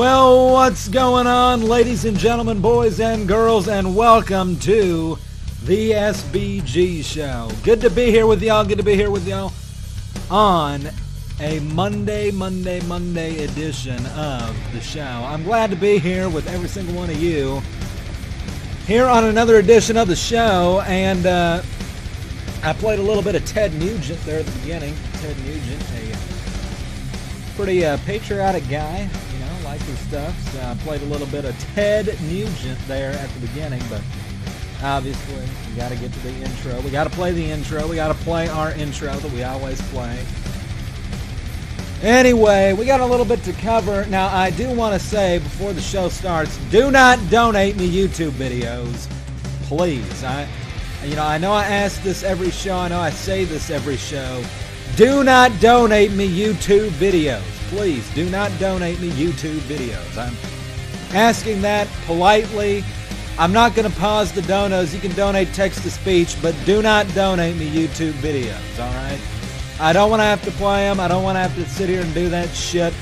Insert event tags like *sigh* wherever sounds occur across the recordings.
Well, what's going on, ladies and gentlemen, boys and girls, and welcome to the SBG Show. Good to be here with y'all. Good to be here with y'all on a Monday, Monday, Monday edition of the show. I'm glad to be here with every single one of you here on another edition of the show, and uh, I played a little bit of Ted Nugent there at the beginning. Ted Nugent, a pretty uh, patriotic guy, stuff. So I played a little bit of Ted Nugent there at the beginning, but obviously we got to get to the intro. We got to play the intro. We got to play our intro that we always play. Anyway, we got a little bit to cover. Now, I do want to say before the show starts, do not donate me YouTube videos, please. I, you know, I know I ask this every show. I know I say this every show. Do not donate me YouTube videos please do not donate me YouTube videos. I'm asking that politely. I'm not going to pause the donos. You can donate text to speech, but do not donate me YouTube videos, all right? I don't want to have to play them. I don't want to have to sit here and do that shit.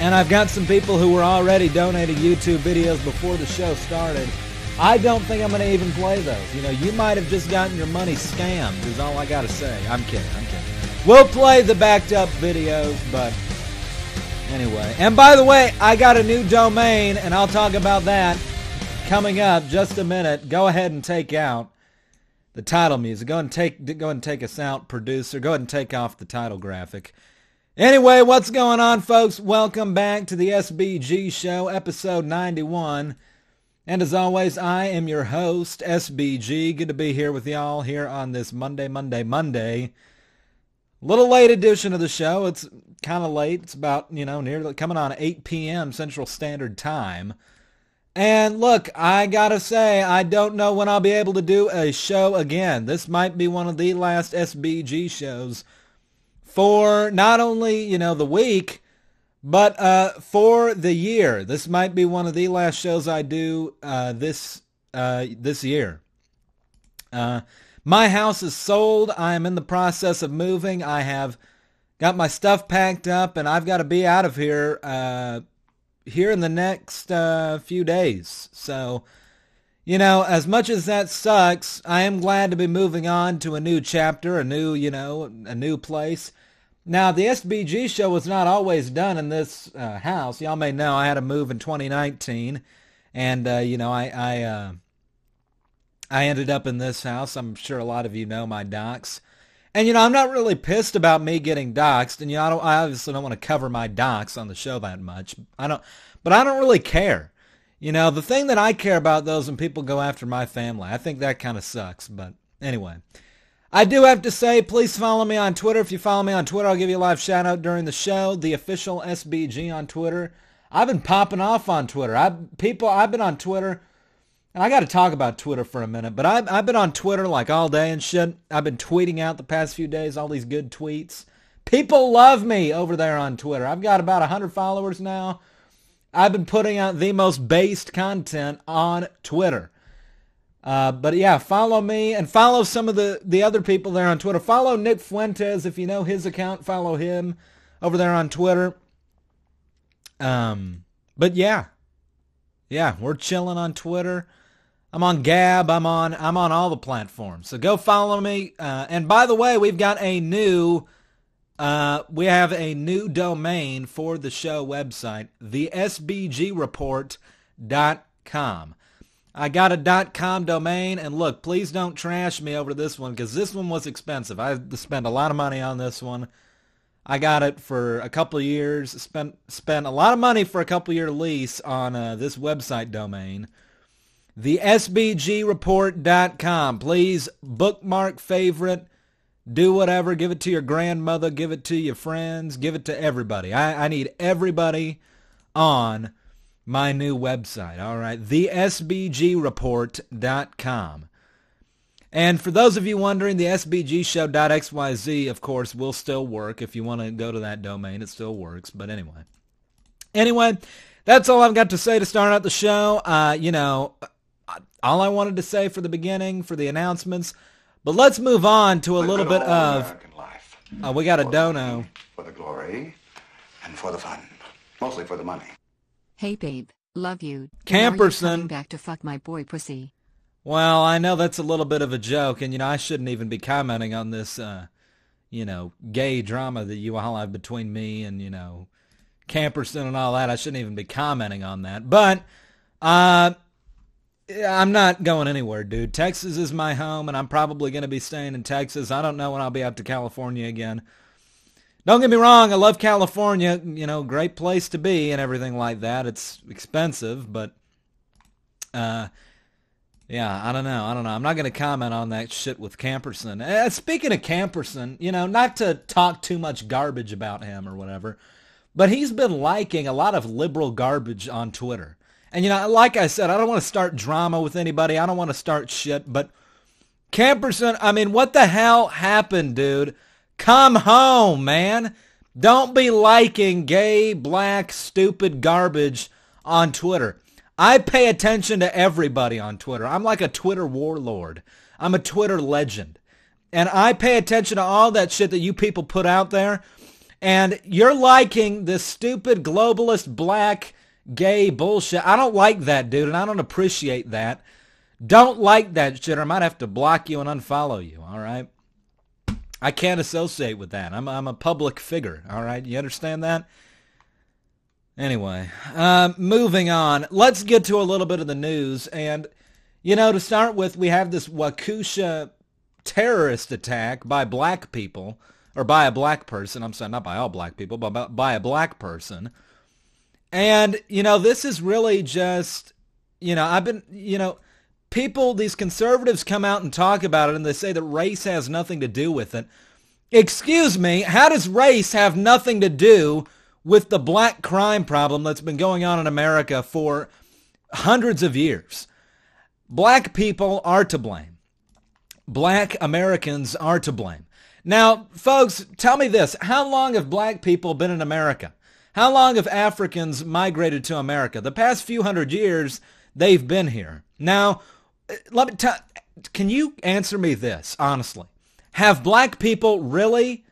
And I've got some people who were already donating YouTube videos before the show started. I don't think I'm going to even play those. You know, you might have just gotten your money scammed, is all I got to say. I'm kidding. I'm kidding. We'll play the backed up videos, but anyway. And by the way, I got a new domain, and I'll talk about that coming up just a minute. Go ahead and take out the title music. Go and take go and take us out, producer. Go ahead and take off the title graphic. Anyway, what's going on, folks? Welcome back to the SBG Show, episode 91. And as always, I am your host, SBG. Good to be here with y'all here on this Monday, Monday, Monday little late edition of the show. It's kind of late. It's about, you know, nearly coming on 8 p.m. Central Standard Time. And look, I gotta say, I don't know when I'll be able to do a show again. This might be one of the last SBG shows for not only, you know, the week, but uh, for the year. This might be one of the last shows I do uh, this uh, this year. Uh, my house is sold. I am in the process of moving. I have got my stuff packed up, and I've got to be out of here uh, here in the next uh, few days. So, you know, as much as that sucks, I am glad to be moving on to a new chapter, a new, you know, a new place. Now, the SBG show was not always done in this uh, house. Y'all may know I had a move in 2019, and uh, you know, I, I uh, I ended up in this house. I'm sure a lot of you know my docs. And, you know, I'm not really pissed about me getting doxxed. And, you know, I, don't, I obviously don't want to cover my docs on the show that much. I don't, but I don't really care. You know, the thing that I care about, though, is when people go after my family. I think that kind of sucks. But anyway, I do have to say, please follow me on Twitter. If you follow me on Twitter, I'll give you a live shout out during the show. The official SBG on Twitter. I've been popping off on Twitter. I people, I've been on Twitter and I got to talk about Twitter for a minute, but I've, I've been on Twitter like all day and shit. I've been tweeting out the past few days all these good tweets. People love me over there on Twitter. I've got about 100 followers now. I've been putting out the most based content on Twitter. Uh, but yeah, follow me and follow some of the, the other people there on Twitter. Follow Nick Fuentes if you know his account. Follow him over there on Twitter. Um, but yeah, yeah, we're chilling on Twitter. I'm on Gab. I'm on I'm on all the platforms. So go follow me. Uh, and by the way, we've got a new uh, we have a new domain for the show website, the sbgreport.com. I got a .com domain, and look, please don't trash me over this one because this one was expensive. I spent a lot of money on this one. I got it for a couple years. Spent spent a lot of money for a couple year lease on uh, this website domain the SBGReport.com. Please bookmark, favorite, do whatever. Give it to your grandmother, give it to your friends, give it to everybody. I, I need everybody on my new website. All right, the SBGReport.com. And for those of you wondering, the SBGShow.xyz, of course, will still work. If you want to go to that domain, it still works. But anyway. Anyway, that's all I've got to say to start out the show. Uh, you know, all I wanted to say for the beginning, for the announcements. But let's move on to a the little bit of. Uh, we got a for dono. The, for the glory and for the fun. Mostly for the money. Hey babe, love you. Camperson. back to fuck my boy pussy. Well, I know that's a little bit of a joke, and you know I shouldn't even be commenting on this, uh, you know, gay drama that you all have between me and you know, Camperson and all that. I shouldn't even be commenting on that, but uh, I'm not going anywhere, dude. Texas is my home, and I'm probably going to be staying in Texas. I don't know when I'll be out to California again. Don't get me wrong, I love California. You know, great place to be and everything like that. It's expensive, but uh, yeah, I don't know. I don't know. I'm not going to comment on that shit with Camperson. Uh, speaking of Camperson, you know, not to talk too much garbage about him or whatever, but he's been liking a lot of liberal garbage on Twitter. And, you know, like I said, I don't want to start drama with anybody. I don't want to start shit, but Camperson, I mean, what the hell happened, dude? Come home, man. Don't be liking gay, black, stupid garbage on Twitter. I pay attention to everybody on Twitter. I'm like a Twitter warlord. I'm a Twitter legend. And I pay attention to all that shit that you people put out there. And you're liking this stupid globalist black gay bullshit. I don't like that, dude, and I don't appreciate that. Don't like that shit, or I might have to block you and unfollow you, all right? I can't associate with that. I'm, I'm a public figure, all right? You understand that? Anyway, uh, moving on. Let's get to a little bit of the news. And, you know, to start with, we have this Waukesha terrorist attack by black people, or by a black person. I'm sorry, not by all black people, but by a black person. And, you know, this is really just, you know, I've been, you know, people, these conservatives come out and talk about it and they say that race has nothing to do with it. Excuse me, how does race have nothing to do with the black crime problem that's been going on in America for hundreds of years. Black people are to blame. Black Americans are to blame. Now, folks, tell me this. How long have black people been in America? How long have Africans migrated to America? The past few hundred years, they've been here. Now, eh, let me can you answer me this, honestly? Have black people really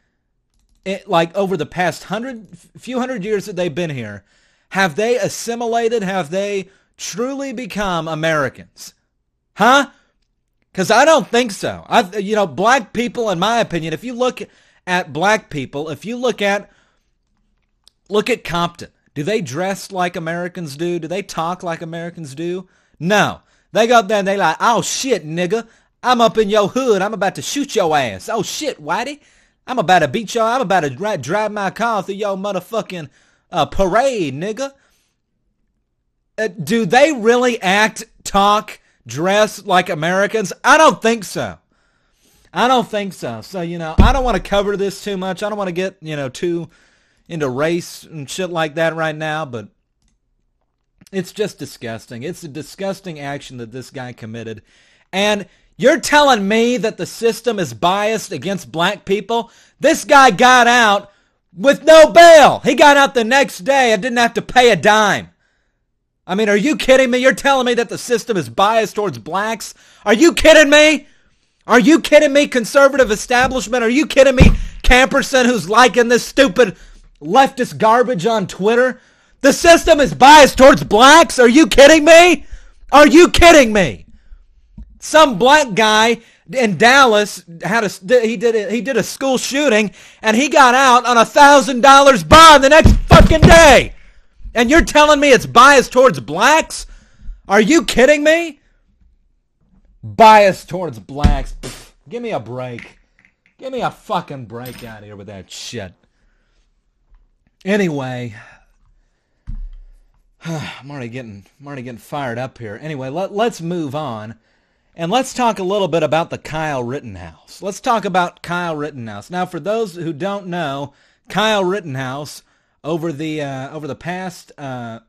it, like over the past hundred few hundred years that they've been here, have they assimilated? Have they truly become Americans? Huh? Because I don't think so. I, you know, black people, in my opinion, if you look at black people, if you look at look at Compton, do they dress like Americans do? Do they talk like Americans do? No. They go there and they like, oh shit, nigga, I'm up in your hood. I'm about to shoot your ass. Oh shit, Whitey. I'm about to beat y'all. I'm about to drive my car through y'all motherfucking uh, parade, nigga. Uh, do they really act, talk, dress like Americans? I don't think so. I don't think so. So, you know, I don't want to cover this too much. I don't want to get, you know, too into race and shit like that right now, but it's just disgusting. It's a disgusting action that this guy committed. And you're telling me that the system is biased against black people? This guy got out with no bail. He got out the next day and didn't have to pay a dime. I mean, are you kidding me? You're telling me that the system is biased towards blacks? Are you kidding me? Are you kidding me, conservative establishment? Are you kidding me, Camperson, who's liking this stupid leftist garbage on Twitter? The system is biased towards blacks? Are you kidding me? Are you kidding me? some black guy in Dallas had a he did a, he did a school shooting and he got out on a thousand dollars bond the next fucking day. And you're telling me it's biased towards blacks? Are you kidding me? Biased towards blacks. Give me a break. Give me a fucking break out here with that shit. Anyway, *sighs* I'm already getting I'm already getting fired up here. Anyway, let, let's move on. And let's talk a little bit about the Kyle Rittenhouse. Let's talk about Kyle Rittenhouse. Now, for those who don't know, Kyle Rittenhouse over the uh, over the past uh,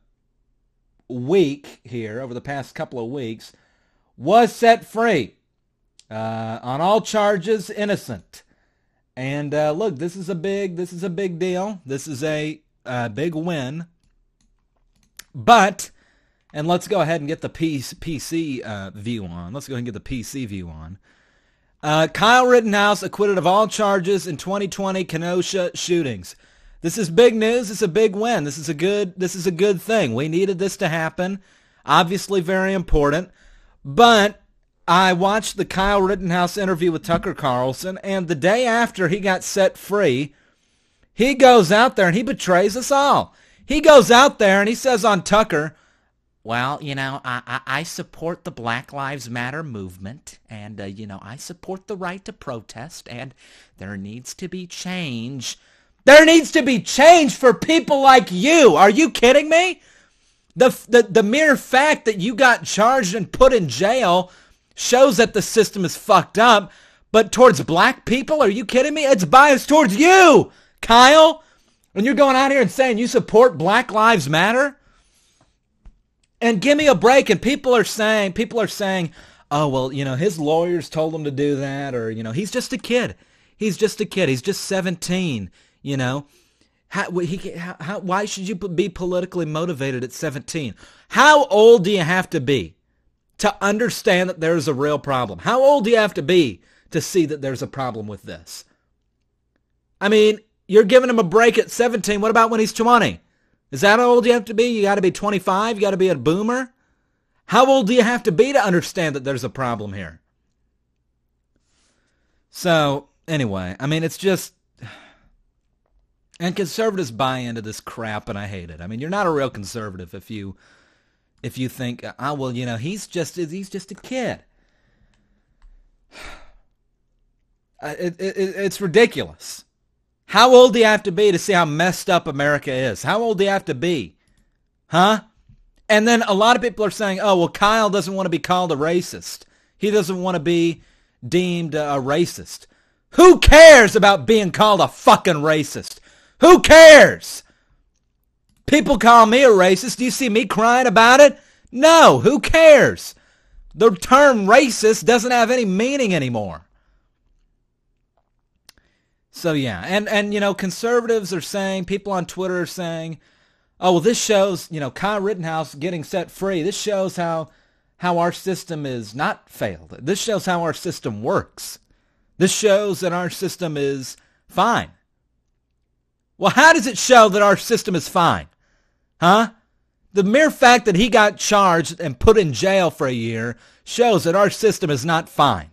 week here, over the past couple of weeks, was set free uh, on all charges, innocent. And uh, look, this is a big this is a big deal. This is a, a big win. But and let's go ahead and get the PC uh, view on. Let's go ahead and get the PC view on. Uh, Kyle Rittenhouse acquitted of all charges in 2020 Kenosha shootings. This is big news. It's a big win. This is a good this is a good thing. We needed this to happen. Obviously very important. But I watched the Kyle Rittenhouse interview with Tucker Carlson and the day after he got set free, he goes out there and he betrays us all. He goes out there and he says on Tucker, well, you know, I, I, I, support the Black Lives Matter movement, and, uh, you know, I support the right to protest, and there needs to be change. There needs to be change for people like you. Are you kidding me? The, the, the mere fact that you got charged and put in jail shows that the system is fucked up, but towards black people, are you kidding me? It's biased towards you, Kyle. And you're going out here and saying you support Black Lives Matter, and give me a break. And people are saying, people are saying, oh, well, you know, his lawyers told him to do that, or, you know, he's just a kid. He's just a kid. He's just 17, you know. How, he, how, why should you be politically motivated at 17? How old do you have to be to understand that there's a real problem? How old do you have to be to see that there's a problem with this? I mean, you're giving him a break at 17. What about when he's 20? Is that how old you have to be? You got to be 25? You got to be a boomer? How old do you have to be to understand that there's a problem here? So, anyway, I mean, it's just. And conservatives buy into this crap, and I hate it. I mean, you're not a real conservative if you if you think, oh well, you know, he's just he's just a kid. *sighs* Uh, it, it, it's ridiculous. How old do you have to be to see how messed up America is? How old do you have to be? Huh? And then a lot of people are saying, oh, well, Kyle doesn't want to be called a racist. He doesn't want to be deemed a racist. Who cares about being called a fucking racist? Who cares? People call me a racist. Do you see me crying about it? No, who cares? The term racist doesn't have any meaning anymore. So yeah, and and you know, conservatives are saying, people on Twitter are saying, "Oh, well, this shows you know Kyle Rittenhouse getting set free. This shows how how our system is not failed. This shows how our system works. This shows that our system is fine." Well, how does it show that our system is fine? Huh? The mere fact that he got charged and put in jail for a year shows that our system is not fine.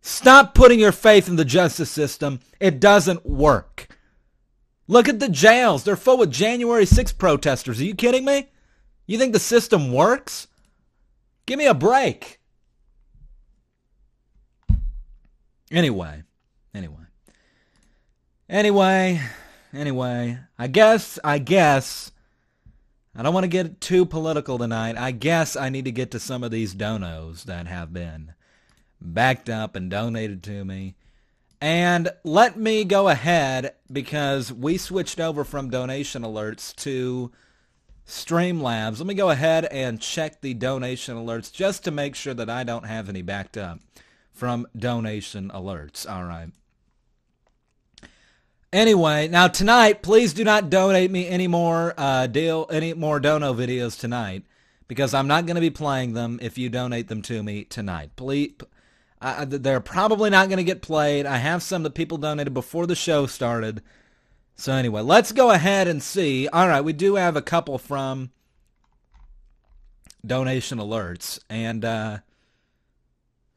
Stop putting your faith in the justice system. It doesn't work. Look at the jails. They're full with January 6 protesters. Are you kidding me? You think the system works? Give me a break. Anyway, anyway. Anyway, anyway, I guess, I guess, I don't want to get too political tonight. I guess I need to get to some of these donos that have been backed up and donated to me. And let me go ahead because we switched over from donation alerts to Streamlabs. Let me go ahead and check the donation alerts just to make sure that I don't have any backed up from donation alerts. All right. Anyway, now tonight, please do not donate me any more uh, deal, any more dono videos tonight, because I'm not going to be playing them if you donate them to me tonight. Please, they're probably not going to get played. I have some that people donated before the show started. So anyway, let's go ahead and see. All right, we do have a couple from donation alerts, and uh,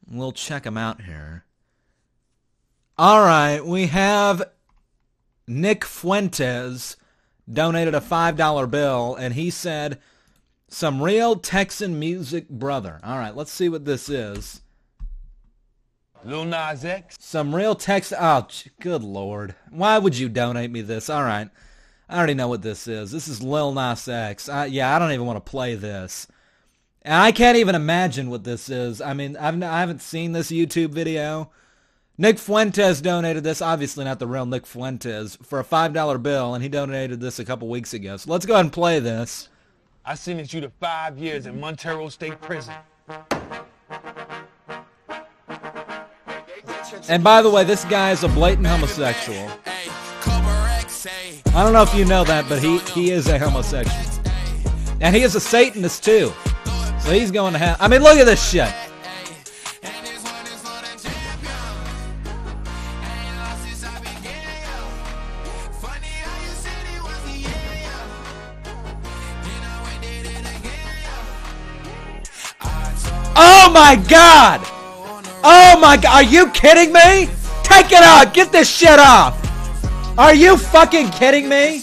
we'll check them out here. All right, we have Nick Fuentes donated a $5 bill, and he said, some real Texan music brother. All right, let's see what this is. Lil Nas X. Some real text. Oh, good lord. Why would you donate me this? All right. I already know what this is. This is Lil Nas X. I, yeah, I don't even want to play this. And I can't even imagine what this is. I mean, I've, I haven't seen this YouTube video. Nick Fuentes donated this, obviously not the real Nick Fuentes, for a $5 bill, and he donated this a couple weeks ago. So let's go ahead and play this. I sentenced you to five years in Montero State Prison. And by the way, this guy is a blatant homosexual. I don't know if you know that, but he, he is a homosexual. And he is a Satanist too. So he's going to have. I mean, look at this shit. Oh my god! Oh my god! Are you kidding me? Take it off! Get this shit off! Are you fucking kidding me?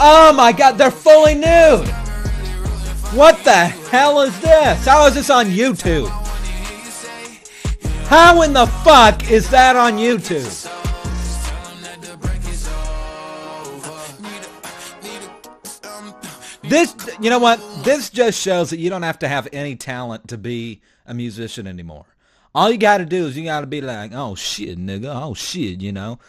Oh my god, they're fully nude! What the hell is this? How is this on YouTube? How in the fuck is that on YouTube? This, you know what? This just shows that you don't have to have any talent to be a musician anymore. All you got to do is you got to be like, oh shit, nigga, oh shit, you know,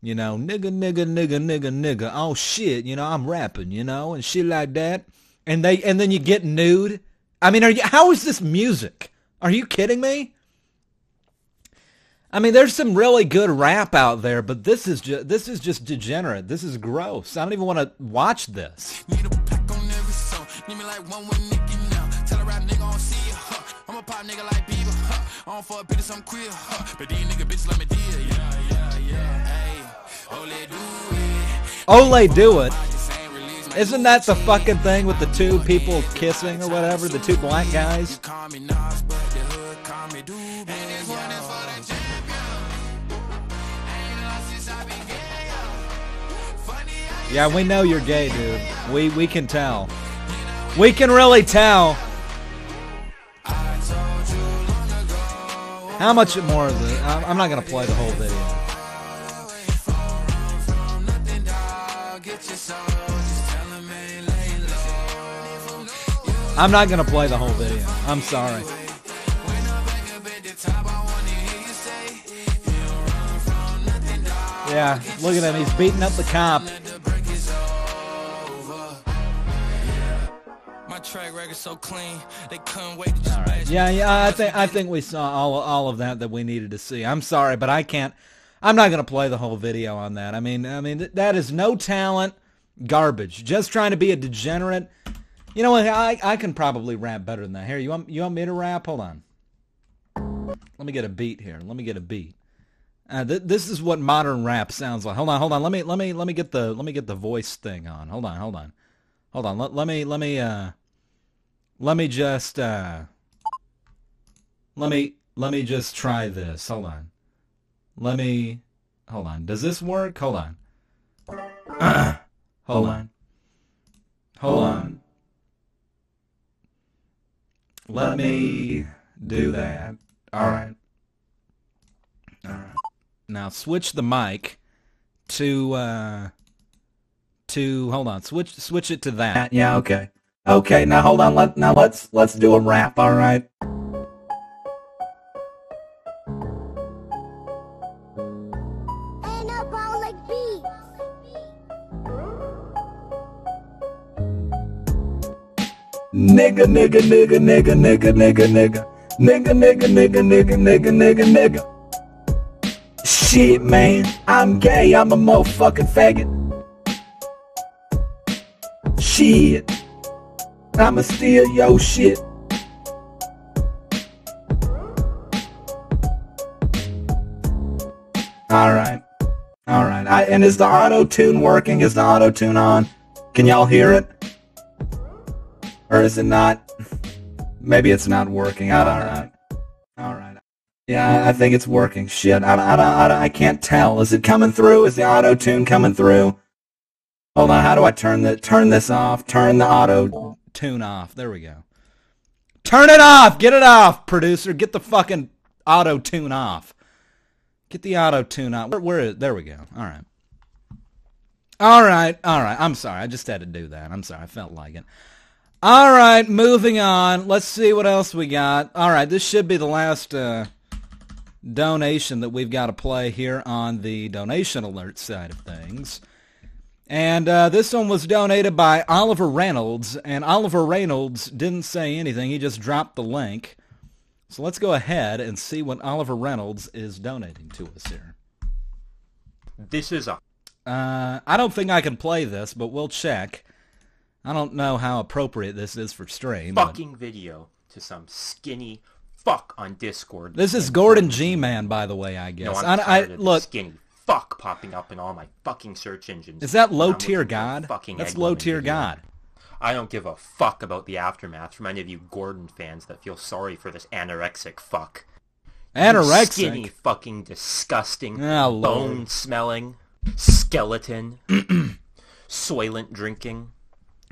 you know, nigga, nigga, nigga, nigga, nigga, oh shit, you know, I'm rapping, you know, and shit like that. And they, and then you get nude. I mean, are you? How is this music? Are you kidding me? I mean, there's some really good rap out there, but this is just this is just degenerate. This is gross. I don't even want to watch this. Need me like one with Nicki now. Tell a rap nigga I don't see ya, huh. I'm a pop nigga like Bieber, huh. I don't fuck bitches, I'm queer, huh. But these nigga bitches let me deal, yeah, yeah, yeah. Hey, Ole do it. Ole, do it. Same release, man. Isn't that the fucking thing with the two people kissing or whatever? The two black guys? Call me Nas, but the hood call me Doobie. And this one is for the champion. Ain't lost since I began, yo. Funny how Yeah, we know you're gay, dude. We we can tell. We can really tell. How much more of the? I'm not gonna play the whole video. I'm not gonna play the whole video. I'm sorry. Yeah, look at him. He's beating up the cop. Record so clean, they couldn't wait to All right. Yeah, yeah. I think I think we saw all all of that that we needed to see. I'm sorry, but I can't. I'm not going to play the whole video on that. I mean, I mean th- that is no talent, garbage. Just trying to be a degenerate. You know what? I I can probably rap better than that. Here, you want you want me to rap? Hold on. Let me get a beat here. Let me get a beat. Uh, th- this is what modern rap sounds like. Hold on, hold on. Let me let me let me get the let me get the voice thing on. Hold on, hold on, hold on. Let, let me let me uh let me just uh let me let me just try this. Hold on. Let me hold on. Does this work? Hold on. *clears throat* hold on. Hold on. Let me do that. All right. All right. Now switch the mic to uh to hold on. Switch switch it to that. Yeah, okay. Okay, now hold on. Let now let's let's do a rap, all right? Ain't no ball like beats. Nigga, nigga, nigga, nigga, nigga, nigga, nigga. Nigga, nigga, nigga, nigga, nigga, nigga, nigga. Shit, man. I'm gay. I'm a motherfucking faggot. Shit. I'ma steal your shit. Alright. Alright. And is the auto tune working? Is the auto tune on? Can y'all hear it? Or is it not? Maybe it's not working. Know. Alright. Yeah, I think it's working. Shit, I, I, I, I can't tell. Is it coming through? Is the auto tune coming through? Hold on, how do I turn the turn this off? Turn the auto tune off. There we go. Turn it off. Get it off, producer. Get the fucking auto tune off. Get the auto tune off. Where, where is? There we go. All right. All right. All right. I'm sorry. I just had to do that. I'm sorry. I felt like it. All right. Moving on. Let's see what else we got. All right. This should be the last uh, donation that we've got to play here on the donation alert side of things. And uh, this one was donated by Oliver Reynolds, and Oliver Reynolds didn't say anything. He just dropped the link. So let's go ahead and see what Oliver Reynolds is donating to us here. This is a Uh, I don't think I can play this, but we'll check. I don't know how appropriate this is for stream. but- fucking video to some skinny fuck on Discord. This is Gordon G Man, by the way. I guess. No, I'm I, I- tired of look. skinny fuck popping up in all my fucking search engines. Is that low tier God? Fucking That's low tier. God. I don't give a fuck about the aftermath from any of you Gordon fans that feel sorry for this anorexic fuck. You Anorexic. Skinny, fucking disgusting, Ah, Lord. bone smelling, skeleton, *clears throat* soylent drinking,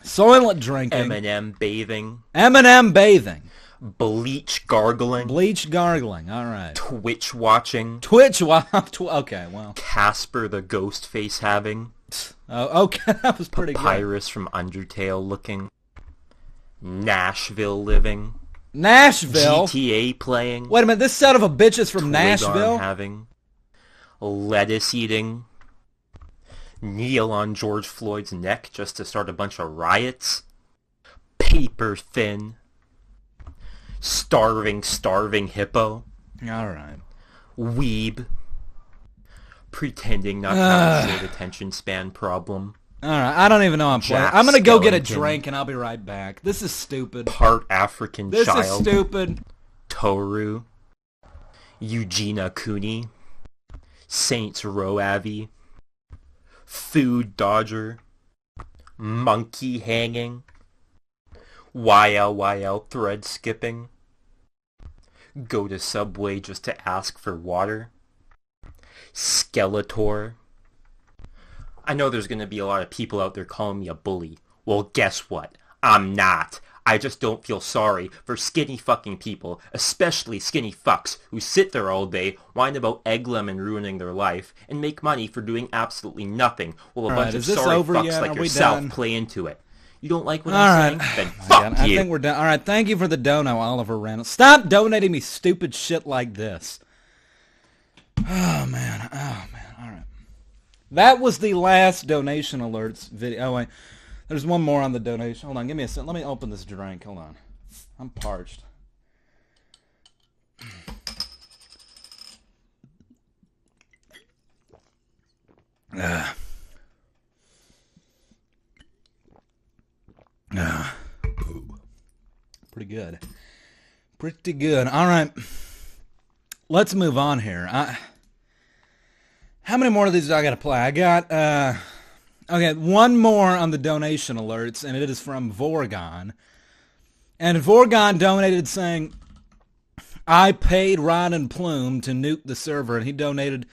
Soylent drinking. M&M bathing, Eminem bathing. Bleach gargling, Bleach gargling. All right. Twitch watching, Twitch. Wow. *laughs* Tw- okay. Well. Casper the ghost face having, *laughs* Oh, okay. *laughs* That was pretty good. Pyrus from Undertale looking, Nashville living, Nashville. GTA playing, Wait a minute. This set of a bitch is from Twig Nashville. having, lettuce eating, kneel on George Floyd's neck just to start a bunch of riots, paper thin, starving, starving hippo, All right. weeb, pretending not to have a short *sighs* attention span problem, All right. I don't even know I'm playing. Jack I'm gonna go get a Skellington. drink and I'll be right back. This is stupid. part African This is stupid. Toru, Eugenia Cooney, Saints Row Abbey, Food Dodger, Monkey Hanging, YLYL Thread Skipping, Go to Subway just to ask for water, Skeletor. I know there's going to be a lot of people out there calling me a bully. Well, guess what? I'm not. I just don't feel sorry for skinny fucking people, especially skinny fucks who sit there all day, whine about egg lemon ruining their life, and make money for doing absolutely nothing, while a All bunch right, of sorry fucks yet? like Are yourself play into it. You don't like what All I'm right. saying? Then *sighs* I fuck got- I think we're done. All right. Thank you for the dono, Oliver Reynolds. Stop donating me stupid shit like this. Oh man. Oh man. All right. That was the last donation alerts video. Oh wait. There's one more on the donation. Hold on. Give me a second. Let me open this drink. Hold on. I'm parched. *sighs* Ah. Ah. Pretty good. Pretty good. All right. Let's move on here. I, how many more of these do I got to play? I got uh okay, one more on the donation alerts and it is from Vorgon. And Vorgon donated saying I paid Rod and Plume to nuke the server and he donated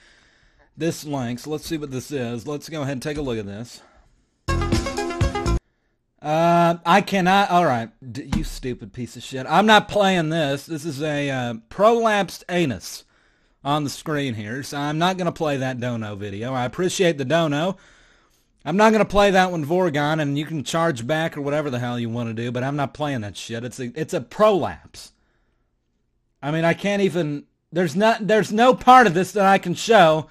this link. So let's see what this is. Let's go ahead and take a look at this. Uh, I cannot. All right, D- you stupid piece of shit. I'm not playing this. This is a uh, prolapsed anus on the screen here, so I'm not going to play that dono video. I appreciate the dono. I'm not going to play that one, Vorgon, and you can charge back or whatever the hell you want to do, but I'm not playing that shit. It's a it's a prolapse. I mean, I can't even. There's not. There's no part of this that I can show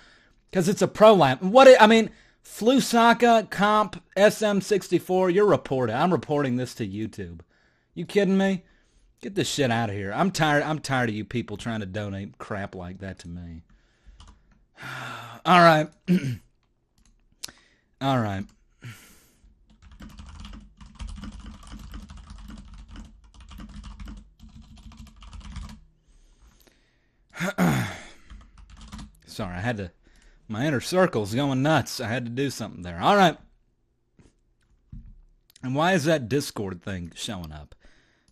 because it's a prolapse. What I mean, Flusaka Comp SM64. You're reporting. I'm reporting this to YouTube. You kidding me? Get this shit out of here. I'm tired. I'm tired of you people trying to donate crap like that to me. *sighs* All right. *clears throat* All right. *clears throat* Sorry, I had to. My inner circle's going nuts. I had to do something there. All right. And why is that Discord thing showing up?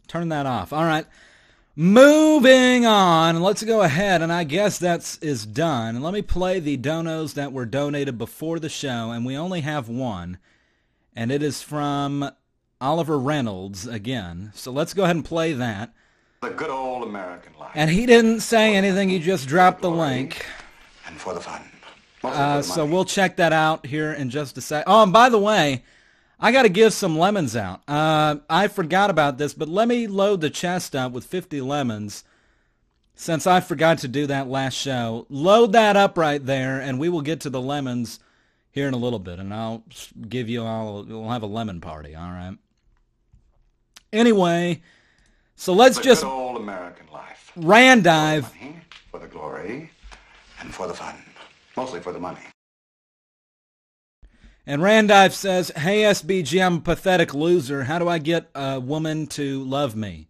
Turn that off. All right. Moving on. Let's go ahead, and I guess that's is done. Let me play the donos that were donated before the show, and we only have one, and it is from Oliver Reynolds again. So let's go ahead and play that. The good old American life. And he didn't say anything. He just dropped the link. And for the fun. Uh, so we'll check that out here in just a sec. Oh, and by the way, I got to give some lemons out. Uh, I forgot about this, but let me load the chest up with 50 lemons since I forgot to do that last show. Load that up right there, and we will get to the lemons here in a little bit, and I'll give you all, we'll have a lemon party, all right? Anyway, so let's the just good old American life. ran dive. Money, for the glory, and for the fun. Mostly for the money. And Randive says, Hey SBG, I'm a pathetic loser. How do I get a woman to love me?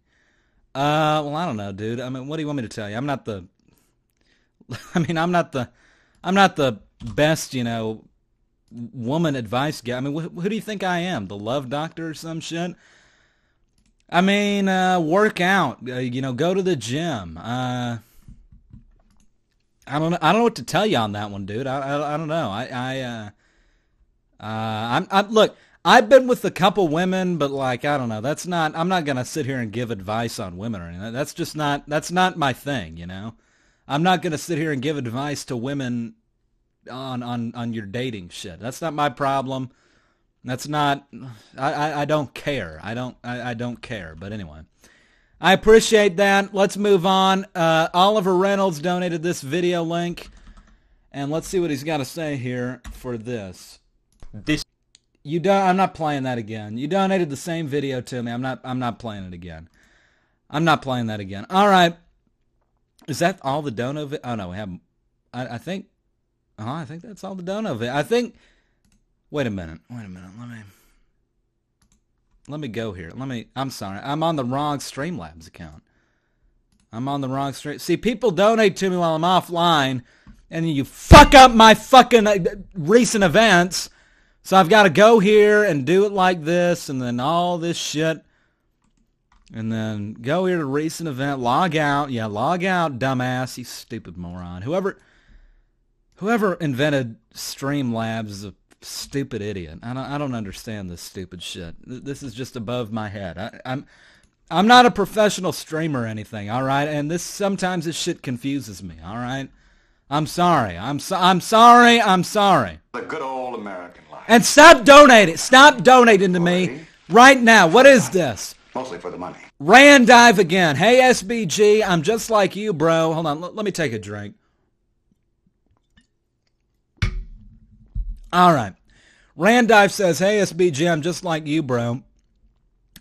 Uh, well, I don't know, dude. I mean, what do you want me to tell you? I'm not the, *laughs* I mean, I'm not the, I'm not the best, you know, woman advice guy. I mean, wh- who do you think I am? The love doctor or some shit? I mean, uh, work out. Uh, you know, go to the gym. Uh, I don't know. I don't know what to tell you on that one, dude. I I, I don't know. I I uh, uh, I'm, I'm look. I've been with a couple women, but like I don't know. That's not. I'm not gonna sit here and give advice on women or anything. That's just not. That's not my thing. You know. I'm not gonna sit here and give advice to women on on on your dating shit. That's not my problem. That's not. I I, I don't care. I don't I, I don't care. But anyway. I appreciate that. Let's move on. Uh, Oliver Reynolds donated this video link, and let's see what he's got to say here for this. This You don't. I'm not playing that again. You donated the same video to me. I'm not. I'm not playing it again. I'm not playing that again. All right. Is that all the dono? Vi- oh no, we have. I, I think. Oh, I think that's all the dono. Vi- I think. Wait a minute. Wait a minute. Let me. Let me go here. Let me. I'm sorry. I'm on the wrong Streamlabs account. I'm on the wrong stream. See, people donate to me while I'm offline, and you fuck up my fucking uh, recent events. So I've got to go here and do it like this, and then all this shit, and then go here to recent event, log out. Yeah, log out, dumbass. You stupid moron. Whoever, whoever invented Streamlabs stupid idiot. I don't, I don't understand this stupid shit. This is just above my head. I, I'm, I'm not a professional streamer or anything. All right, and this sometimes this shit confuses me. All right, I'm sorry. I'm so, I'm sorry. I'm sorry. The good old American life. And stop donating. Stop donating to me right now. What is this? Mostly for the money. Rand dive again. Hey SBG, I'm just like you, bro. Hold on. Let, let me take a drink. All right. Randive says, "Hey SBG, I'm just like you, bro."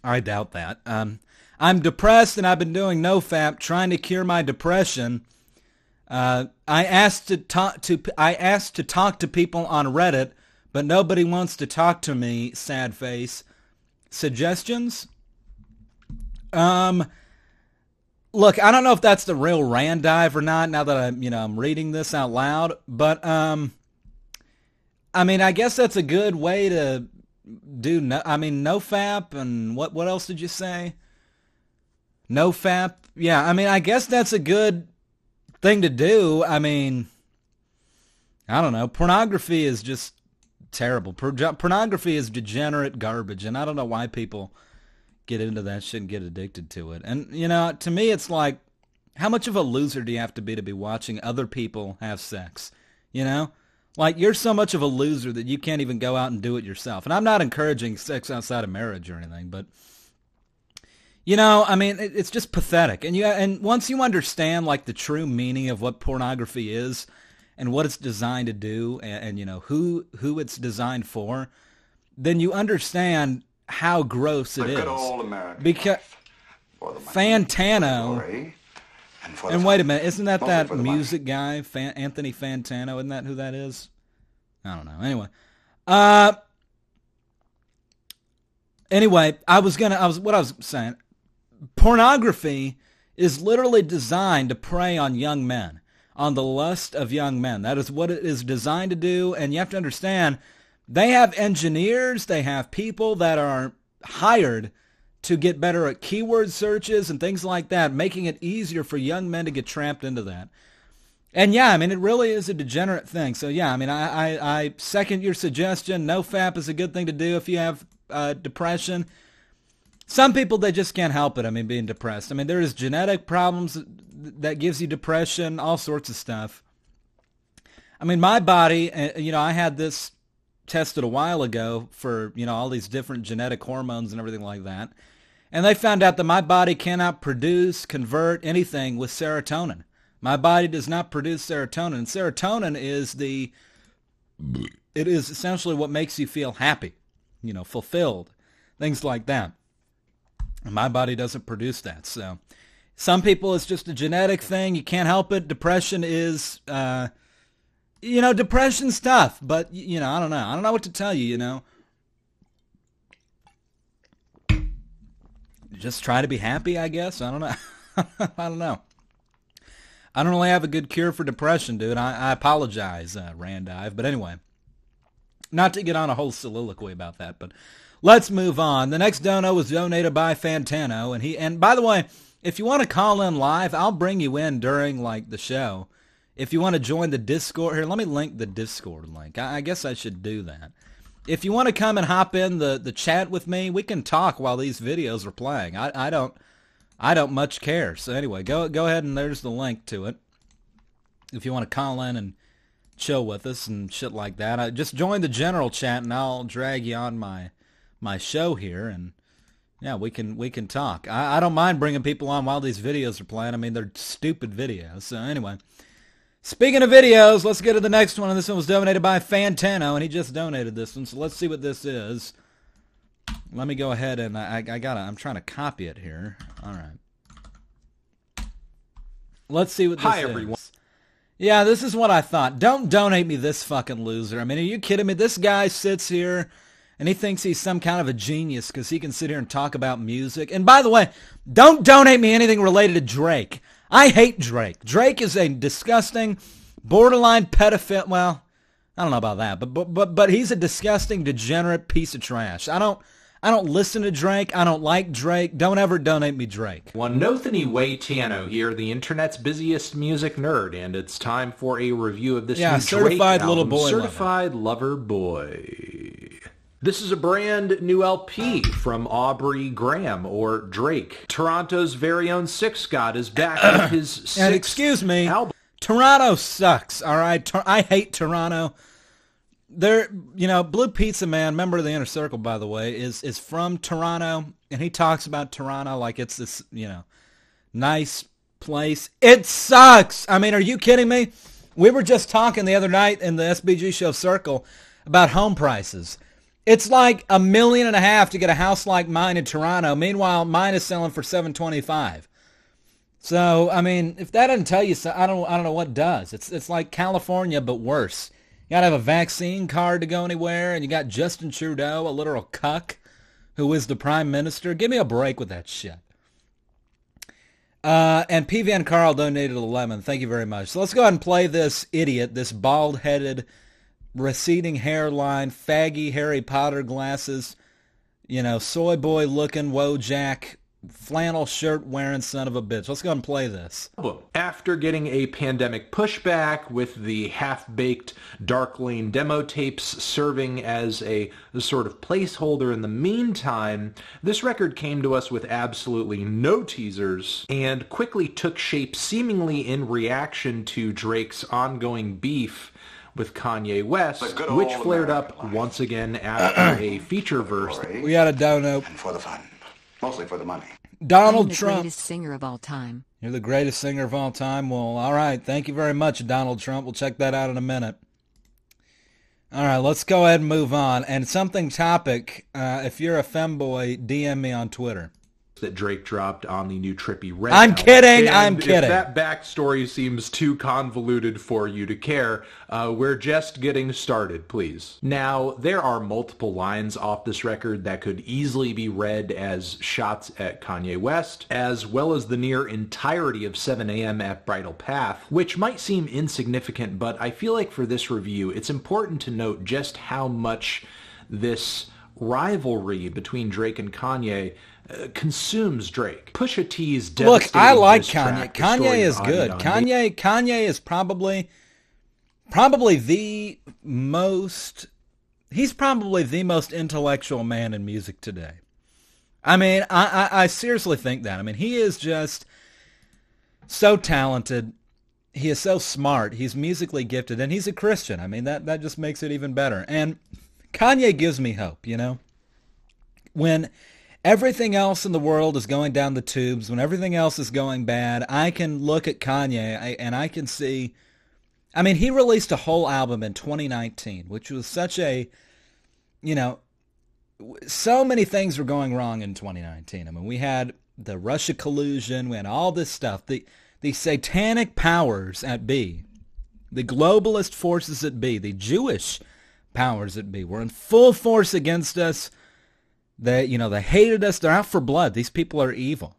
I doubt that. Um, I'm depressed and I've been doing NoFap trying to cure my depression. Uh, I asked to talk to I asked to talk to people on Reddit, but nobody wants to talk to me. Sad face. Suggestions? Um, look, I don't know if that's the real Randive or not. Now that I'm you know I'm reading this out loud, but um, I mean I guess that's a good way to do. No, I mean NoFap and what what else did you say? NoFap. Yeah, I mean I guess that's a good thing to do. I mean, I don't know. Pornography is just terrible. Por- pornography is degenerate garbage, and I don't know why people get into that shit and get addicted to it. And you know, to me, it's like, how much of a loser do you have to be to be watching other people have sex? You know, like you're so much of a loser that you can't even go out and do it yourself. And I'm not encouraging sex outside of marriage or anything, but you know, I mean, it, it's just pathetic. And you and once you understand like the true meaning of what pornography is and what it's designed to do and, and you know who who it's designed for, then you understand how gross The it is. old American Because life. For the money. Fantano. And, and wait a minute, isn't that that the money. music guy, Fan- Anthony Fantano? Isn't that who that is? I don't know. Anyway, uh, anyway, I was gonna, I was what I was saying. Pornography is literally designed to prey on young men, on the lust of young men. That is what it is designed to do, and you have to understand. They have engineers, they have people that are hired to get better at keyword searches and things like that, making it easier for young men to get trapped into that. And yeah, I mean, it really is a degenerate thing. So yeah, I mean, I, I, I second your suggestion. No fap is a good thing to do if you have uh, depression. Some people they just can't help it. I mean, being depressed. I mean, there is genetic problems that gives you depression, all sorts of stuff. I mean, my body. uh, You know, I had this tested a while ago for you know all these different genetic hormones and everything like that, and they found out that my body cannot produce, convert anything with serotonin. My body does not produce serotonin. Serotonin is the it is essentially what makes you feel happy, you know, fulfilled, things like that. And my body doesn't produce that. So some people it's just a genetic thing. You can't help it. Depression is uh you know, depression's tough, but you know, I don't know. I don't know what to tell you, you know. Just try to be happy, I guess. I don't know. *laughs* I don't know. I don't really have a good cure for depression, dude. I, I apologize, uh, Randive. But anyway, Not to get on a whole soliloquy about that, but let's move on. The next dono was donated by Fantano, and he and by the way, if you want to call in live, I'll bring you in during like the show. If you want to join the Discord here, let me link the Discord link. I, I guess I should do that. If you want to come and hop in the, the chat with me, we can talk while these videos are playing. I, I don't I don't much care. So anyway, go go ahead and there's the link to it. If you want to call in and chill with us and shit like that, I just join the general chat and I'll drag you on my my show here and yeah, we can we can talk. I, I don't mind bringing people on while these videos are playing. I mean, they're stupid videos. So anyway, speaking of videos, let's get to the next one. And this one was donated by Fantano, and he just donated this one. So let's see what this is. Let me go ahead and I, I gotta. I'm trying to copy it here. All right. Let's see what this Hi, is. everyone. Yeah, this is what I thought. Don't donate me this fucking loser. I mean, are you kidding me? This guy sits here and he thinks he's some kind of a genius because he can sit here and talk about music. And by the way, don't donate me anything related to Drake. I hate Drake. Drake is a disgusting, borderline pedophile. Well, I don't know about that, but but but but he's a disgusting, degenerate piece of trash. I don't I don't listen to Drake. I don't like Drake. Don't ever donate me Drake. One Nothany Way Tano here, the internet's busiest music nerd, and it's time for a review of this Yeah, new Certified Drake Little album, Boy Lover. Certified Lover Boy. This is a brand new LP from Aubrey Graham or Drake. Toronto's very own Six God is back with *coughs* his sixth And excuse me, album. Toronto sucks. All right, Tor- I hate Toronto. They're, you know, Blue Pizza Man, member of the Inner Circle, by the way, is is from Toronto, and he talks about Toronto like it's this, you know, nice place. It sucks. I mean, are you kidding me? We were just talking the other night in the SBG show circle about home prices. It's like a million and a half to get a house like mine in Toronto. Meanwhile, mine is selling for seven twenty five. So I mean, if that doesn't tell you, so I don't, I don't know what does. It's it's like California but worse. You gotta have a vaccine card to go anywhere, and you got Justin Trudeau, a literal cuck, who is the prime minister. Give me a break with that shit. Uh, and P. Van Carl donated 11. Thank you very much. So let's go ahead and play this idiot, this bald-headed, receding hairline, faggy Harry Potter glasses, you know, soy boy looking Wojak, flannel shirt wearing son of a bitch. Let's go and play this. After getting a pandemic pushback with the half-baked Dark Lane demo tapes serving as a sort of placeholder in the meantime, this record came to us with absolutely no teasers and quickly took shape seemingly in reaction to Drake's ongoing beef with Kanye West, which flared American up life. once again after a *clears throat* feature verse We had a dono. and for the fun. Mostly for the money. Donald I'm the Trump. greatest singer of all time. You're the greatest singer of all time. Well, all right. Thank you very much, Donald Trump. We'll check that out in a minute. All right, let's go ahead and move on. And something topic, uh, if you're a femboy, DM me on Twitter. That Drake dropped on the new Trippie Redd. I'm album. kidding, And I'm if kidding. that backstory seems too convoluted for you to care, uh, we're just getting started, please. Now, there are multiple lines off this record that could easily be read as shots at Kanye West, as well as the near entirety of 7am at Bridle Path, which might seem insignificant, but I feel like for this review, it's important to note just how much this rivalry between Drake and Kanye uh, consumes Drake. Pusha T's Look, I like Kanye. Kanye is good. Kanye Kanye is probably probably the most he's probably the most intellectual man in music today. I mean, I, I, I seriously think that. I mean, he is just so talented. He is so smart. He's musically gifted, and he's a Christian. I mean, that that just makes it even better. And Kanye gives me hope. You know, when everything else in the world is going down the tubes, when everything else is going bad, I can look at Kanye and I can see. I mean, he released a whole album in 2019, which was such a, you know, so many things were going wrong in 2019. I mean, we had the Russia collusion, we had all this stuff. The the satanic powers at B, the globalist forces at B, the Jewish powers at B were in full force against us. They, you know, they hated us. They're out for blood. These people are evil.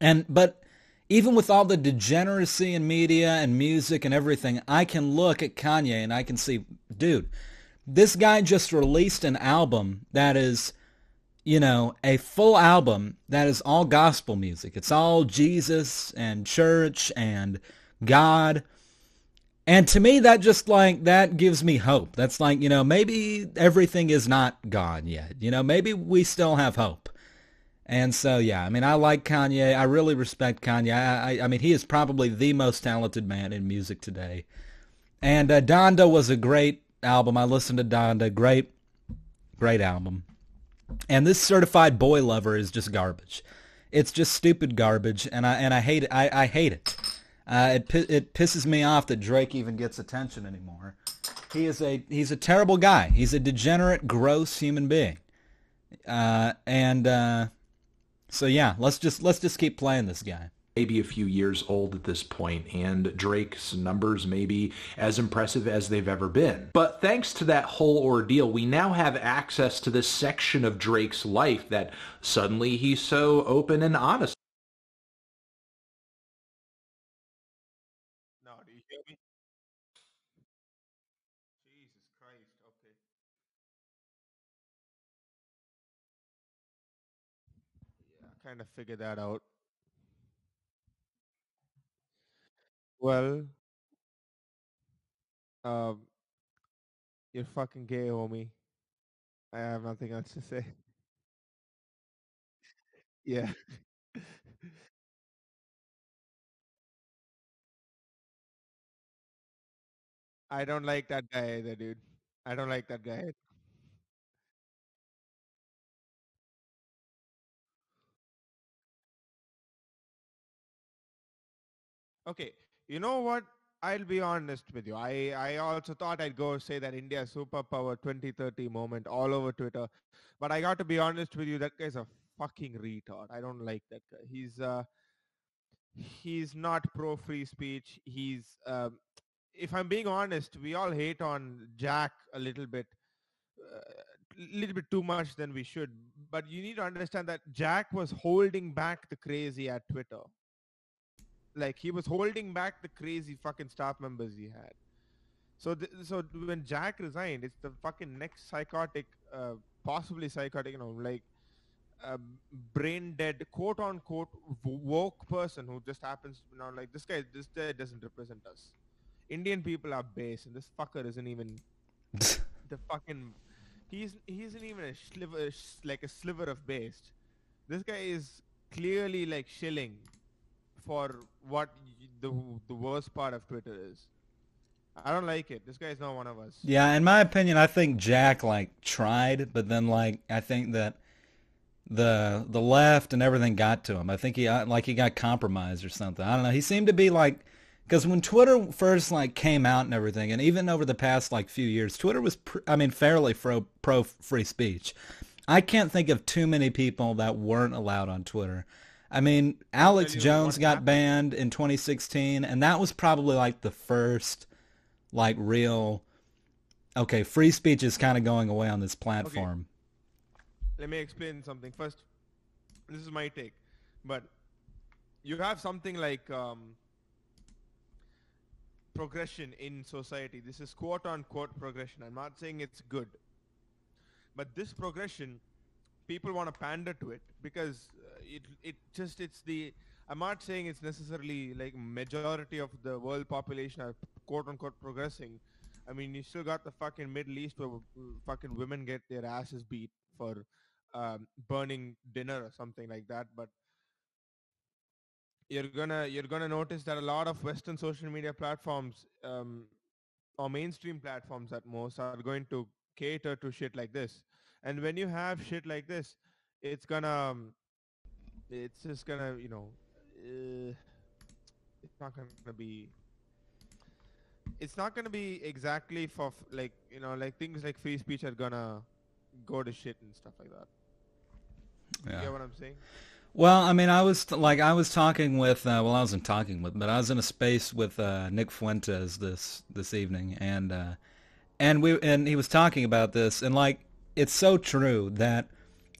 And but even with all the degeneracy in media and music and everything, I can look at Kanye and I can see, dude, this guy just released an album that is, you know, a full album that is all gospel music. It's all Jesus and church and God. And to me, that just like, that gives me hope. That's like, you know, maybe everything is not gone yet. You know, maybe we still have hope. And so, yeah, I mean, I like Kanye. I really respect Kanye. I, I, mean, he is probably the most talented man in music today. And uh, Donda was a great album. I listened to Donda. Great, great album. And this Certified Boy Lover is just garbage. It's just stupid garbage, and I and I hate it. I, I hate it. Uh, it it pisses me off that Drake even gets attention anymore. He is a he's a terrible guy. He's a degenerate, gross human being. Uh, and uh, so yeah, let's just let's just keep playing this guy maybe a few years old at this point, and Drake's numbers may be as impressive as they've ever been. But thanks to that whole ordeal, we now have access to this section of Drake's life that suddenly he's so open and honest. Kind of figure that out. Well, um, you're fucking gay, homie. I have nothing else to say. *laughs* Yeah. *laughs* I don't like that guy either, dude. I don't like that guy. Okay, you know what? I'll be honest with you. I, I also thought I'd go say that India superpower 2030 moment all over Twitter. But I got to be honest with you, that guy's a fucking retard. I don't like that guy. He's uh he's not pro free speech. He's um, if I'm being honest, we all hate on Jack a little bit, a uh, little bit too much than we should. But you need to understand that Jack was holding back the crazy at Twitter. Like he was holding back the crazy fucking staff members he had. So, th- so when Jack resigned, it's the fucking next psychotic, uh, possibly psychotic, you know, like uh, brain dead, quote unquote, woke person who just happens to be now like this guy. This guy doesn't represent us. Indian people are base, and this fucker isn't even *laughs* the fucking. He's he isn't even a sliver, like a sliver of base. This guy is clearly like shilling for what the the worst part of Twitter is. I don't like it. This guy's not one of us. Yeah, in my opinion, I think Jack like tried, but then like I think that the the left and everything got to him. I think he uh, like he got compromised or something. I don't know. He seemed to be like because when Twitter first like came out and everything, and even over the past like few years, Twitter was pr- I mean fairly pro pro free speech. I can't think of too many people that weren't allowed on Twitter. I mean, Alex Jones got banned in 2016, and that was probably like the first, like, real. Okay, free speech is kind of going away on this platform. Okay. Let me explain something first. This is my take, but you have something like um, progression in society. This is quote unquote progression. I'm not saying it's good, but this progression people want to pander to it because it it just it's the I'm not saying it's necessarily like majority of the world population are quote unquote progressing. I mean, you still got the fucking Middle East where uh, fucking women get their asses beat for um, burning dinner or something like that. But you're gonna you're gonna notice that a lot of Western social media platforms um, or mainstream platforms at most are going to cater to shit like this. And when you have shit like this, it's gonna, um, it's just gonna, you know, uh, it's not gonna be, it's not gonna be exactly for f- like, you know, like things like free speech are gonna go to shit and stuff like that. Yeah. You get what I'm saying? Well, I mean, I was like, I was talking with, uh, well, I wasn't talking with, but I was in a space with uh, Nick Fuentes this this evening, and uh, and we and he was talking about this, and like, it's so true that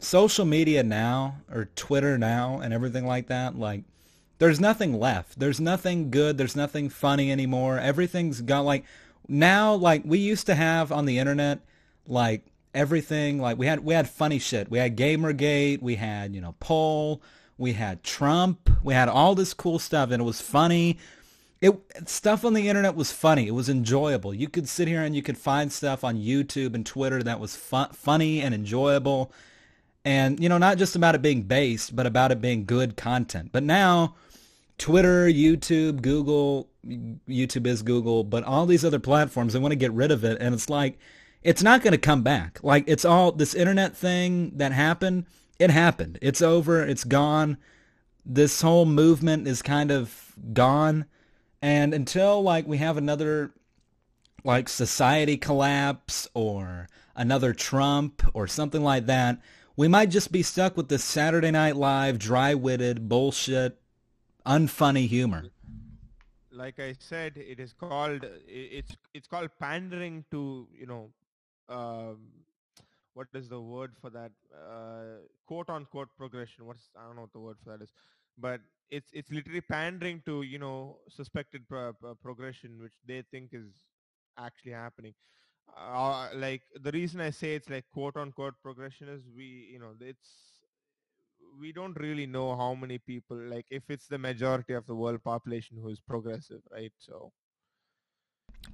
social media now or Twitter now and everything like that, like there's nothing left. There's nothing good. There's nothing funny anymore. Everything's got like now like we used to have on the internet like everything. Like we had we had funny shit. We had Gamergate. We had you know poll. We had Trump. We had all this cool stuff, and it was funny. It stuff on the internet was funny. It was enjoyable. You could sit here and you could find stuff on YouTube and Twitter that was fu- funny and enjoyable, and you know not just about it being based, but about it being good content. But now, Twitter, YouTube, Google, YouTube is Google, but all these other platforms, they want to get rid of it, and it's like it's not going to come back. Like it's all this internet thing that happened. It happened. It's over. It's gone. This whole movement is kind of gone. And until like we have another like society collapse or another Trump or something like that, we might just be stuck with this Saturday Night Live dry-witted bullshit, unfunny humor. Like I said, it is called it's it's called pandering to you know um, what is the word for that? Uh, quote unquote progression. What's i don't know what the word for that is. But it's it's literally pandering to you know suspected pro- pro- progression which they think is actually happening uh, like the reason i say it's like quote unquote progression is we you know it's we don't really know how many people like if it's the majority of the world population who is progressive right so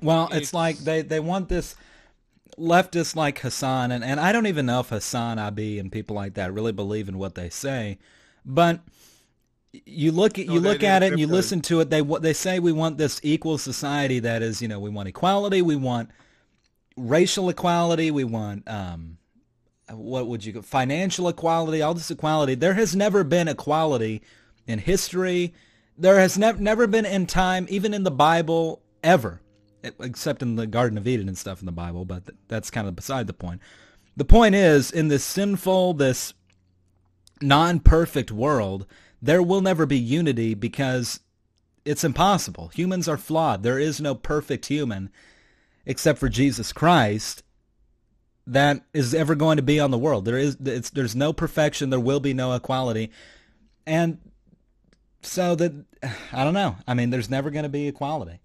well it's, it's like they they want this leftists like Hassan and, and I don't even know if HasanAbi and people like that really believe in what they say, but you look at no, you look at it and you listen to it. They they say we want this equal society that is, you know, we want equality, we want racial equality, we want um, what would you financial equality, all this equality. There has never been equality in history. There has never never been in time, even in the Bible, ever except in the Garden of Eden and stuff in the Bible, but that's kind of beside the point. The point is, in this sinful, this non-perfect world, there will never be unity because it's impossible. Humans are flawed. There is no perfect human except for Jesus Christ that is ever going to be on the world. There is there's no perfection, there will be no equality. And so that I don't know. I mean, there's never going to be equality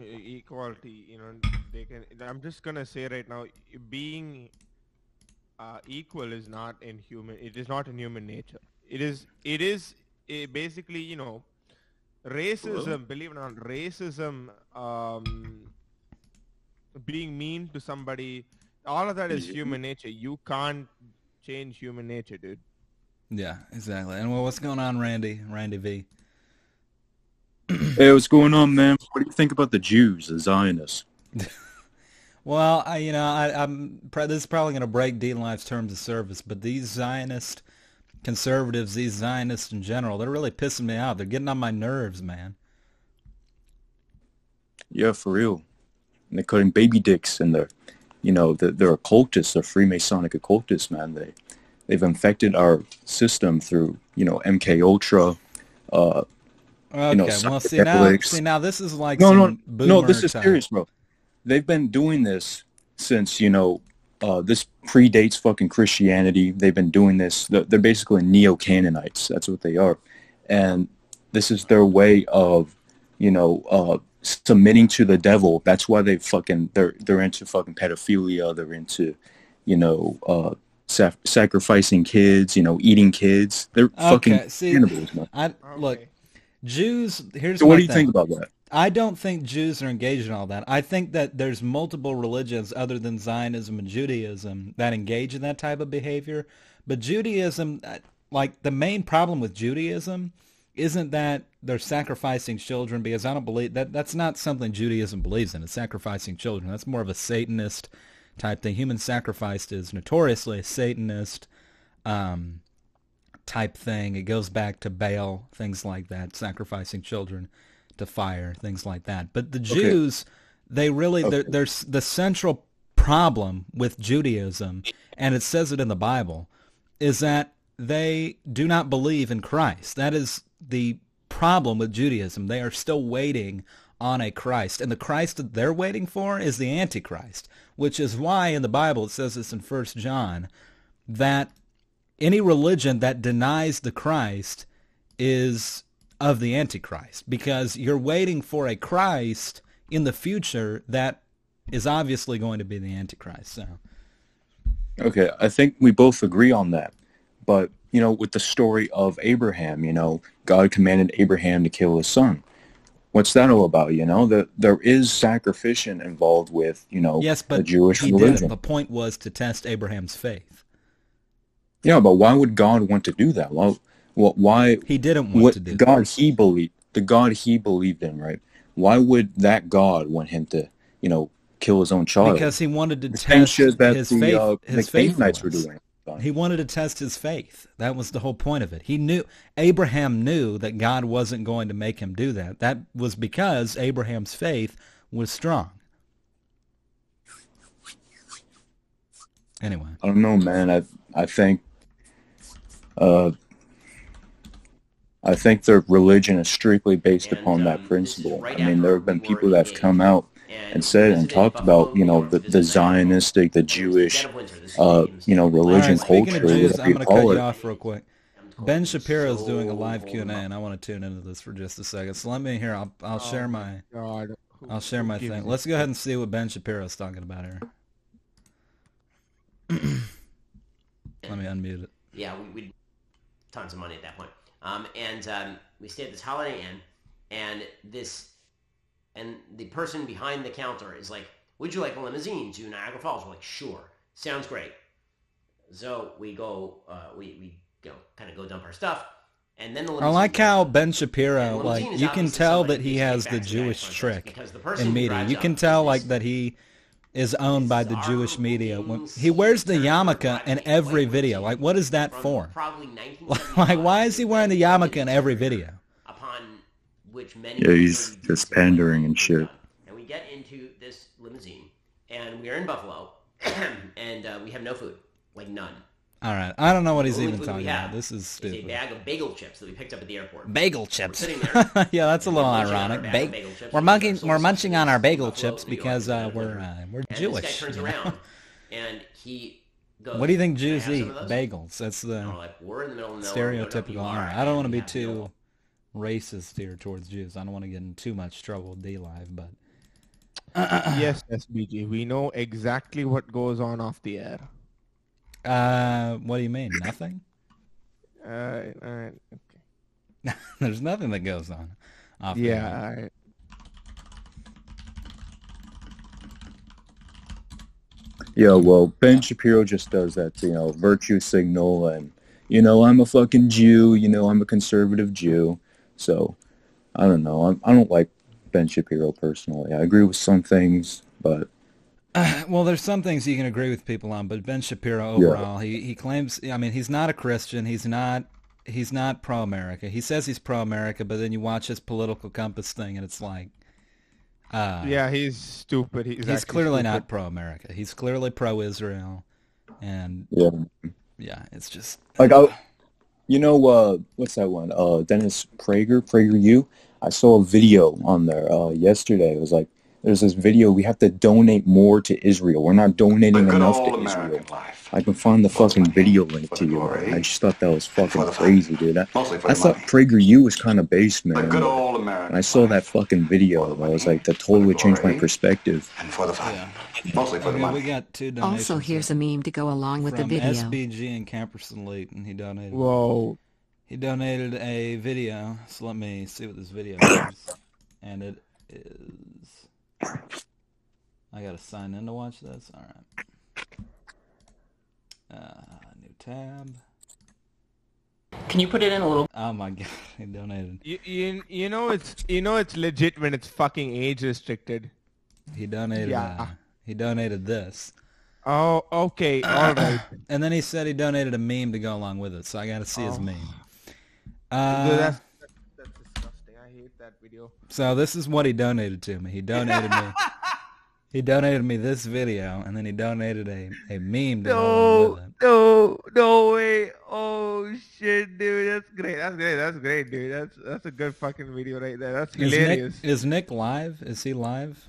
equality you know they can i'm just gonna say right now being uh, equal is not in human it is not in human nature it is it is it basically you know racism believe it or not racism um, being mean to somebody all of that is human nature. You can't change human nature dude. Yeah exactly. And well what's going on randy? Randy v. Hey, what's going on, man? What do you think about the Jews, the Zionists? *laughs* well, I, you know, I, am this is probably going to break DLive's terms of service, but these Zionist conservatives, these Zionists in general, they're really pissing me out. They're getting on my nerves, man. Yeah, for real. And they're cutting baby dicks, and they're, you know, they're, they're occultists, they're Freemasonic occultists, man. They, they've infected our system through, you know, MK Ultra, uh, Okay, you know, well, see now, see now, this is like no, no, no. This is serious, bro. They've been doing this since you know uh, this predates fucking Christianity. They've been doing this. They're basically neo-Canaanites. That's what they are, and this is their way of, you know, uh, submitting to the devil. That's why they fucking they're they're into fucking pedophilia. They're into, you know, uh, sacrificing kids. You know, eating kids. They're okay, fucking see, cannibals, man. I look. Jews. Here's so what do you thing. think about that? I don't think Jews are engaged in all that. I think that there's multiple religions other than Zionism and Judaism that engage in that type of behavior. But Judaism, uh, like the main problem with Judaism, isn't that they're sacrificing children because I don't believe that that's not something Judaism believes in. It's sacrificing children. That's more of a Satanist type thing. Human sacrifice is notoriously a Satanist um, type thing. It goes back to Baal, things like that, sacrificing children to fire, things like that. But the Jews, okay. they really, oh. okay. there's the central problem with Judaism, and it says it in the Bible, is that they do not believe in Christ. That is the problem with Judaism. They are still waiting on a Christ. And the Christ that they're waiting for is the Antichrist, which is why in the Bible it says this in First John, that any religion that denies the Christ is of the Antichrist because you're waiting for a Christ in the future that is obviously going to be the Antichrist. So Okay, I think we both agree on that. But, you know, with the story of Abraham, you know, God commanded Abraham to kill his son. What's that all about, you know? That there is sacrificial involved with, you know, yes, but the Jewish he religion. The point was to test Abraham's faith. Yeah, but why would God want to do that? Well, why He didn't want what to do that. God he believed the God he believed in, right? Why would that God want him to, you know, kill his own child? because he wanted to The test that his the, faith. uh, his Canaanites were doing. He wanted to test his faith. That was the whole point of it. He knew Abraham knew that God wasn't going to make him do that. That was because Abraham's faith was strong. Anyway, I don't know, man. I I think uh I think their religion is strictly based upon that principle. I mean, there have been people that have come out and said and talked about, you know, the, the Zionistic, the Jewish, uh, you know, all religion, right. Speaking culture, of Jews, I'm going to cut call you it. off real quick. Ben Shapiro is doing a live Q and A, and I want to tune into this for just a second. So let me hear. I'll I'll share my God, I'll share my thing. Let's go ahead and see what Ben Shapiro is talking about here. *clears throat* Let me unmute it. yeah, we, we tons of money at that point. Um, and um, we stayed at this Holiday Inn, and this, and the person behind the counter is like, "Would you like a limousine to Niagara Falls?" We're like, "Sure, sounds great." So we go, uh, we we go kind of go dump our stuff, and then the I like how Ben Shapiro, like you can tell that he has the getting back to the Jewish trick because the person in media. You can tell like that he is owned by the Jewish media. he wears the yarmulke in every video. Like what is that for? *laughs* Like why is he wearing the yarmulke in every video? upon which many Yeah, he's just pandering and shit. And we get into this limousine, and we are in Buffalo, *clears throat* and uh, we have no food, like none. All right, I don't know what he's The even we talking have about. This is Is a stupid. bag of bagel chips that we picked up at the airport. Bagel We're chips. sitting there. *laughs* yeah, that's a little munching on our ironic. Ba- bagel chips we're because munching, we're munching on our bagel chips because uh, we're uh, we're and Jewish. This guy turns around, and he goes. What do you think "Can Jews eat? Bagels. That's the And like, we're in the middle of nowhere. We don't know who stereotypical. you All are, right, I don't want to be too racist here towards Jews. I don't want to get in too much trouble with DLive, but yes, SBG. We know exactly what goes on off the air. Uh, what do you mean? Nothing? *laughs* Uh, uh, *laughs* There's nothing that goes on. Off yeah. air. I- Yeah, well, Ben Shapiro just does that, you know, virtue signal and, you know, I'm a fucking Jew, you know, I'm a conservative Jew. So, I don't know. I'm, I don't like Ben Shapiro personally. I agree with some things, but *sighs* Well, there's some things you can agree with people on, but Ben Shapiro overall, he he claims. I mean, he's not a Christian. He's not. He's not pro-America. He says he's pro-America, but then you watch his political compass thing, and it's like, uh, yeah, he's stupid. He's, he's clearly stupid. not pro-America. He's clearly pro-Israel, and yeah. yeah, it's just Like, I, you know, uh, what's that one? Uh, Dennis Prager, PragerU. I saw a video on there uh, yesterday. It was like, there's this video. We have to donate more to Israel. We're not donating enough old to Israel. Life. I can find the fucking money, video link for to the you. glory, I just thought that was fucking the fun. crazy, dude. I, Mostly I thought money. PragerU was kind of based, man. The good old American I saw that fucking video, I was like, that totally changed my perspective. And for the fun. Mostly for the okay. We money. got two donations. Also, here's a meme to go along with the from video. SBG and Camperson Elite, and he donated. Whoa. He donated a video, so let me see what this video is. And it is. I gotta sign in to watch this. All right. Uh, new tab. Can you put it in a little? Oh my *laughs* god, he donated. You, you, you know it's you know it's legit when it's fucking age restricted. He donated. Yeah. Uh, he donated this, Oh, okay, all right. *coughs* and then he said he donated a meme to go along with it. So I gotta see his Oh. meme. Dude, Uh, that's, that's, that's disgusting. I hate that video. So this is what he donated to me. He donated me. *laughs* He donated me this video, and then he donated a, a meme to go along no, no way. Oh shit, dude, that's great. That's great. That's great, dude. That's that's a good fucking video right there. That's Is Nick, hilarious. is Nick live? Is he live?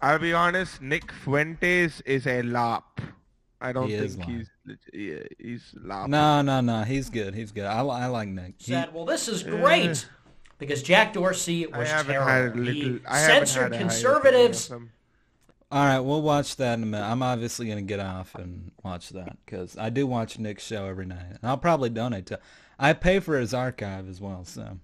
I'll be honest. Nick Fuentes is a lop. I don't He think he's. Yeah, he's lop. No, no, no. He's good. He's good. I, I like Nick. He, Said, well, this is great. Because Jack Dorsey I was haven't terrible. had a he. I haven't censored had a conservatives. All right, we'll watch that in a minute. I'm obviously going to get off and watch that because I do watch Nick's show every night. And I'll probably donate to. I pay for his archive as well, so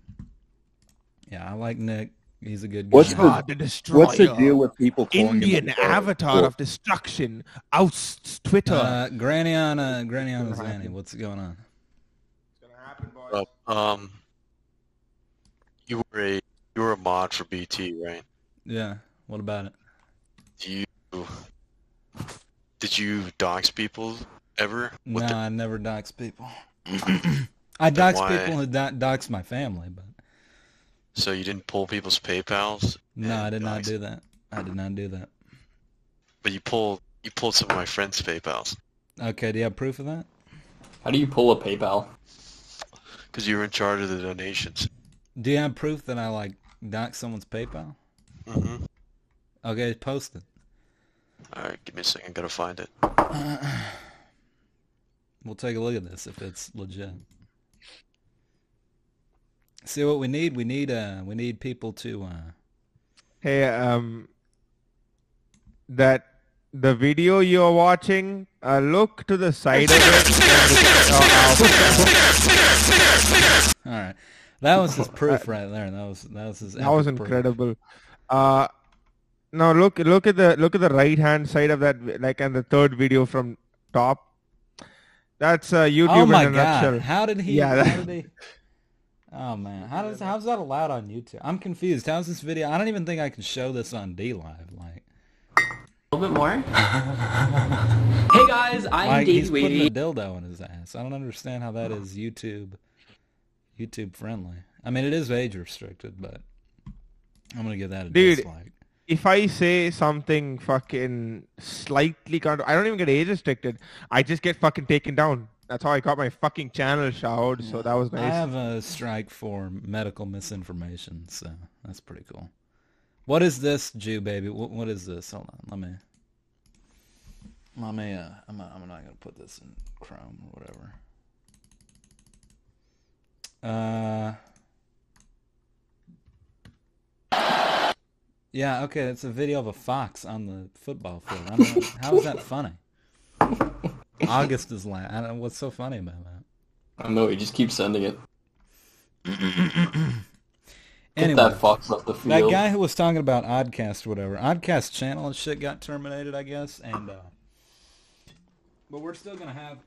yeah, I like Nick. He's a good guy. What's the God, the what's the deal with people calling Indian him avatar Well, of destruction ousts Twitter. Uh, Granny on uh, Granny on Zanny. What's going on? Uh, um, you were a you were a mod for BT, right? Yeah. What about it? Do you did you dox people ever? No, With the- I never dox people. *clears throat* I dox why- people who do- dox my family, but so you didn't pull people's PayPal's, no, I did not do that. I did not do that. but you pulled you pulled some of my friends' PayPal's Okay, do you have proof of that? How do you pull a PayPal? because you were in charge of the donations. Do you have proof that I like dox someone's PayPal? Mm-hmm. Okay, post it. All right, give me a second. Gotta find it. *sighs* We'll take a look at this if it's legit. See what we need? We need uh we need people to uh Hey, um, that the video you're watching, uh, look to the side of it. All right. That was his *laughs* proof right there. That was that was his That was epic proof. incredible. Uh, now look look at the look at the right hand side of that, like and the third video from top. That's uh, YouTube Oh my in a god! nutshell. How did he? Yeah, How did he? *laughs* Oh man, how does how's that allowed on YouTube? I'm confused. How's this video? I don't even think I can show this on DLive. Like, A little bit more. *laughs* hey guys, I'm like Dave he's putting a dildo in his ass. I don't understand how that is YouTube, YouTube friendly. I mean, it is age restricted, but I'm gonna give that a Dude, dislike. if I say something fucking slightly, con- I don't even get age restricted. I just get fucking taken down. That's how I got my fucking channel showered. So that was nice. I have a strike for medical misinformation, so that's pretty cool. What is this, Jew baby? What, what is this? Hold on, let me. Let me. Uh, I'm not, I'm not gonna put this in Chrome or whatever. Uh. Yeah, okay, it's a video of a fox on the football field. I don't know, how is that funny? August is la I don't know what's so funny about that. I don't know. He just keeps sending it. *clears throat* Get Anyway, that fox off the field. That guy who was talking about Oddcast or whatever, Oddcast channel and shit got terminated, I guess, and uh but we're still gonna have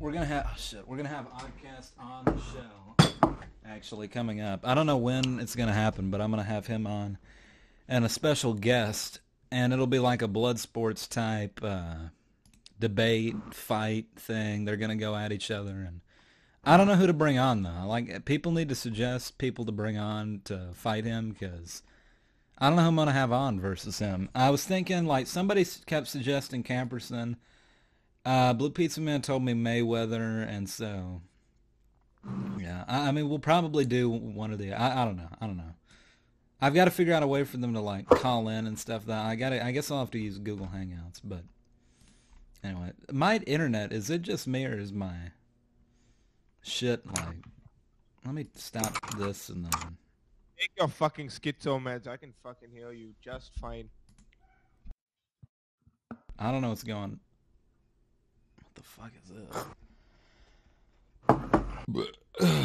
we're gonna have oh shit, we're gonna have Oddcast on the show actually coming up. I don't know when it's gonna happen, but I'm gonna have him on and a special guest, and it'll be like a blood sports type uh debate fight thing. They're gonna go at each other and I don't know who to bring on though. Like people need to suggest people to bring on to fight him because I don't know who I'm gonna have on versus him. I was thinking like somebody kept suggesting Camperson. Uh, Blue Pizza Man told me Mayweather, and so yeah. I, I mean, we'll probably do one of the. I, I don't know. I don't know. I've got to figure out a way for them to like call in and stuff. That I got. I guess I'll have to use Google Hangouts. But anyway, my internet is it just me or is my shit like? Let me stop this and then. Take your fucking schizo meds. I can fucking hear you just fine. I don't know what's going. What the fuck is this?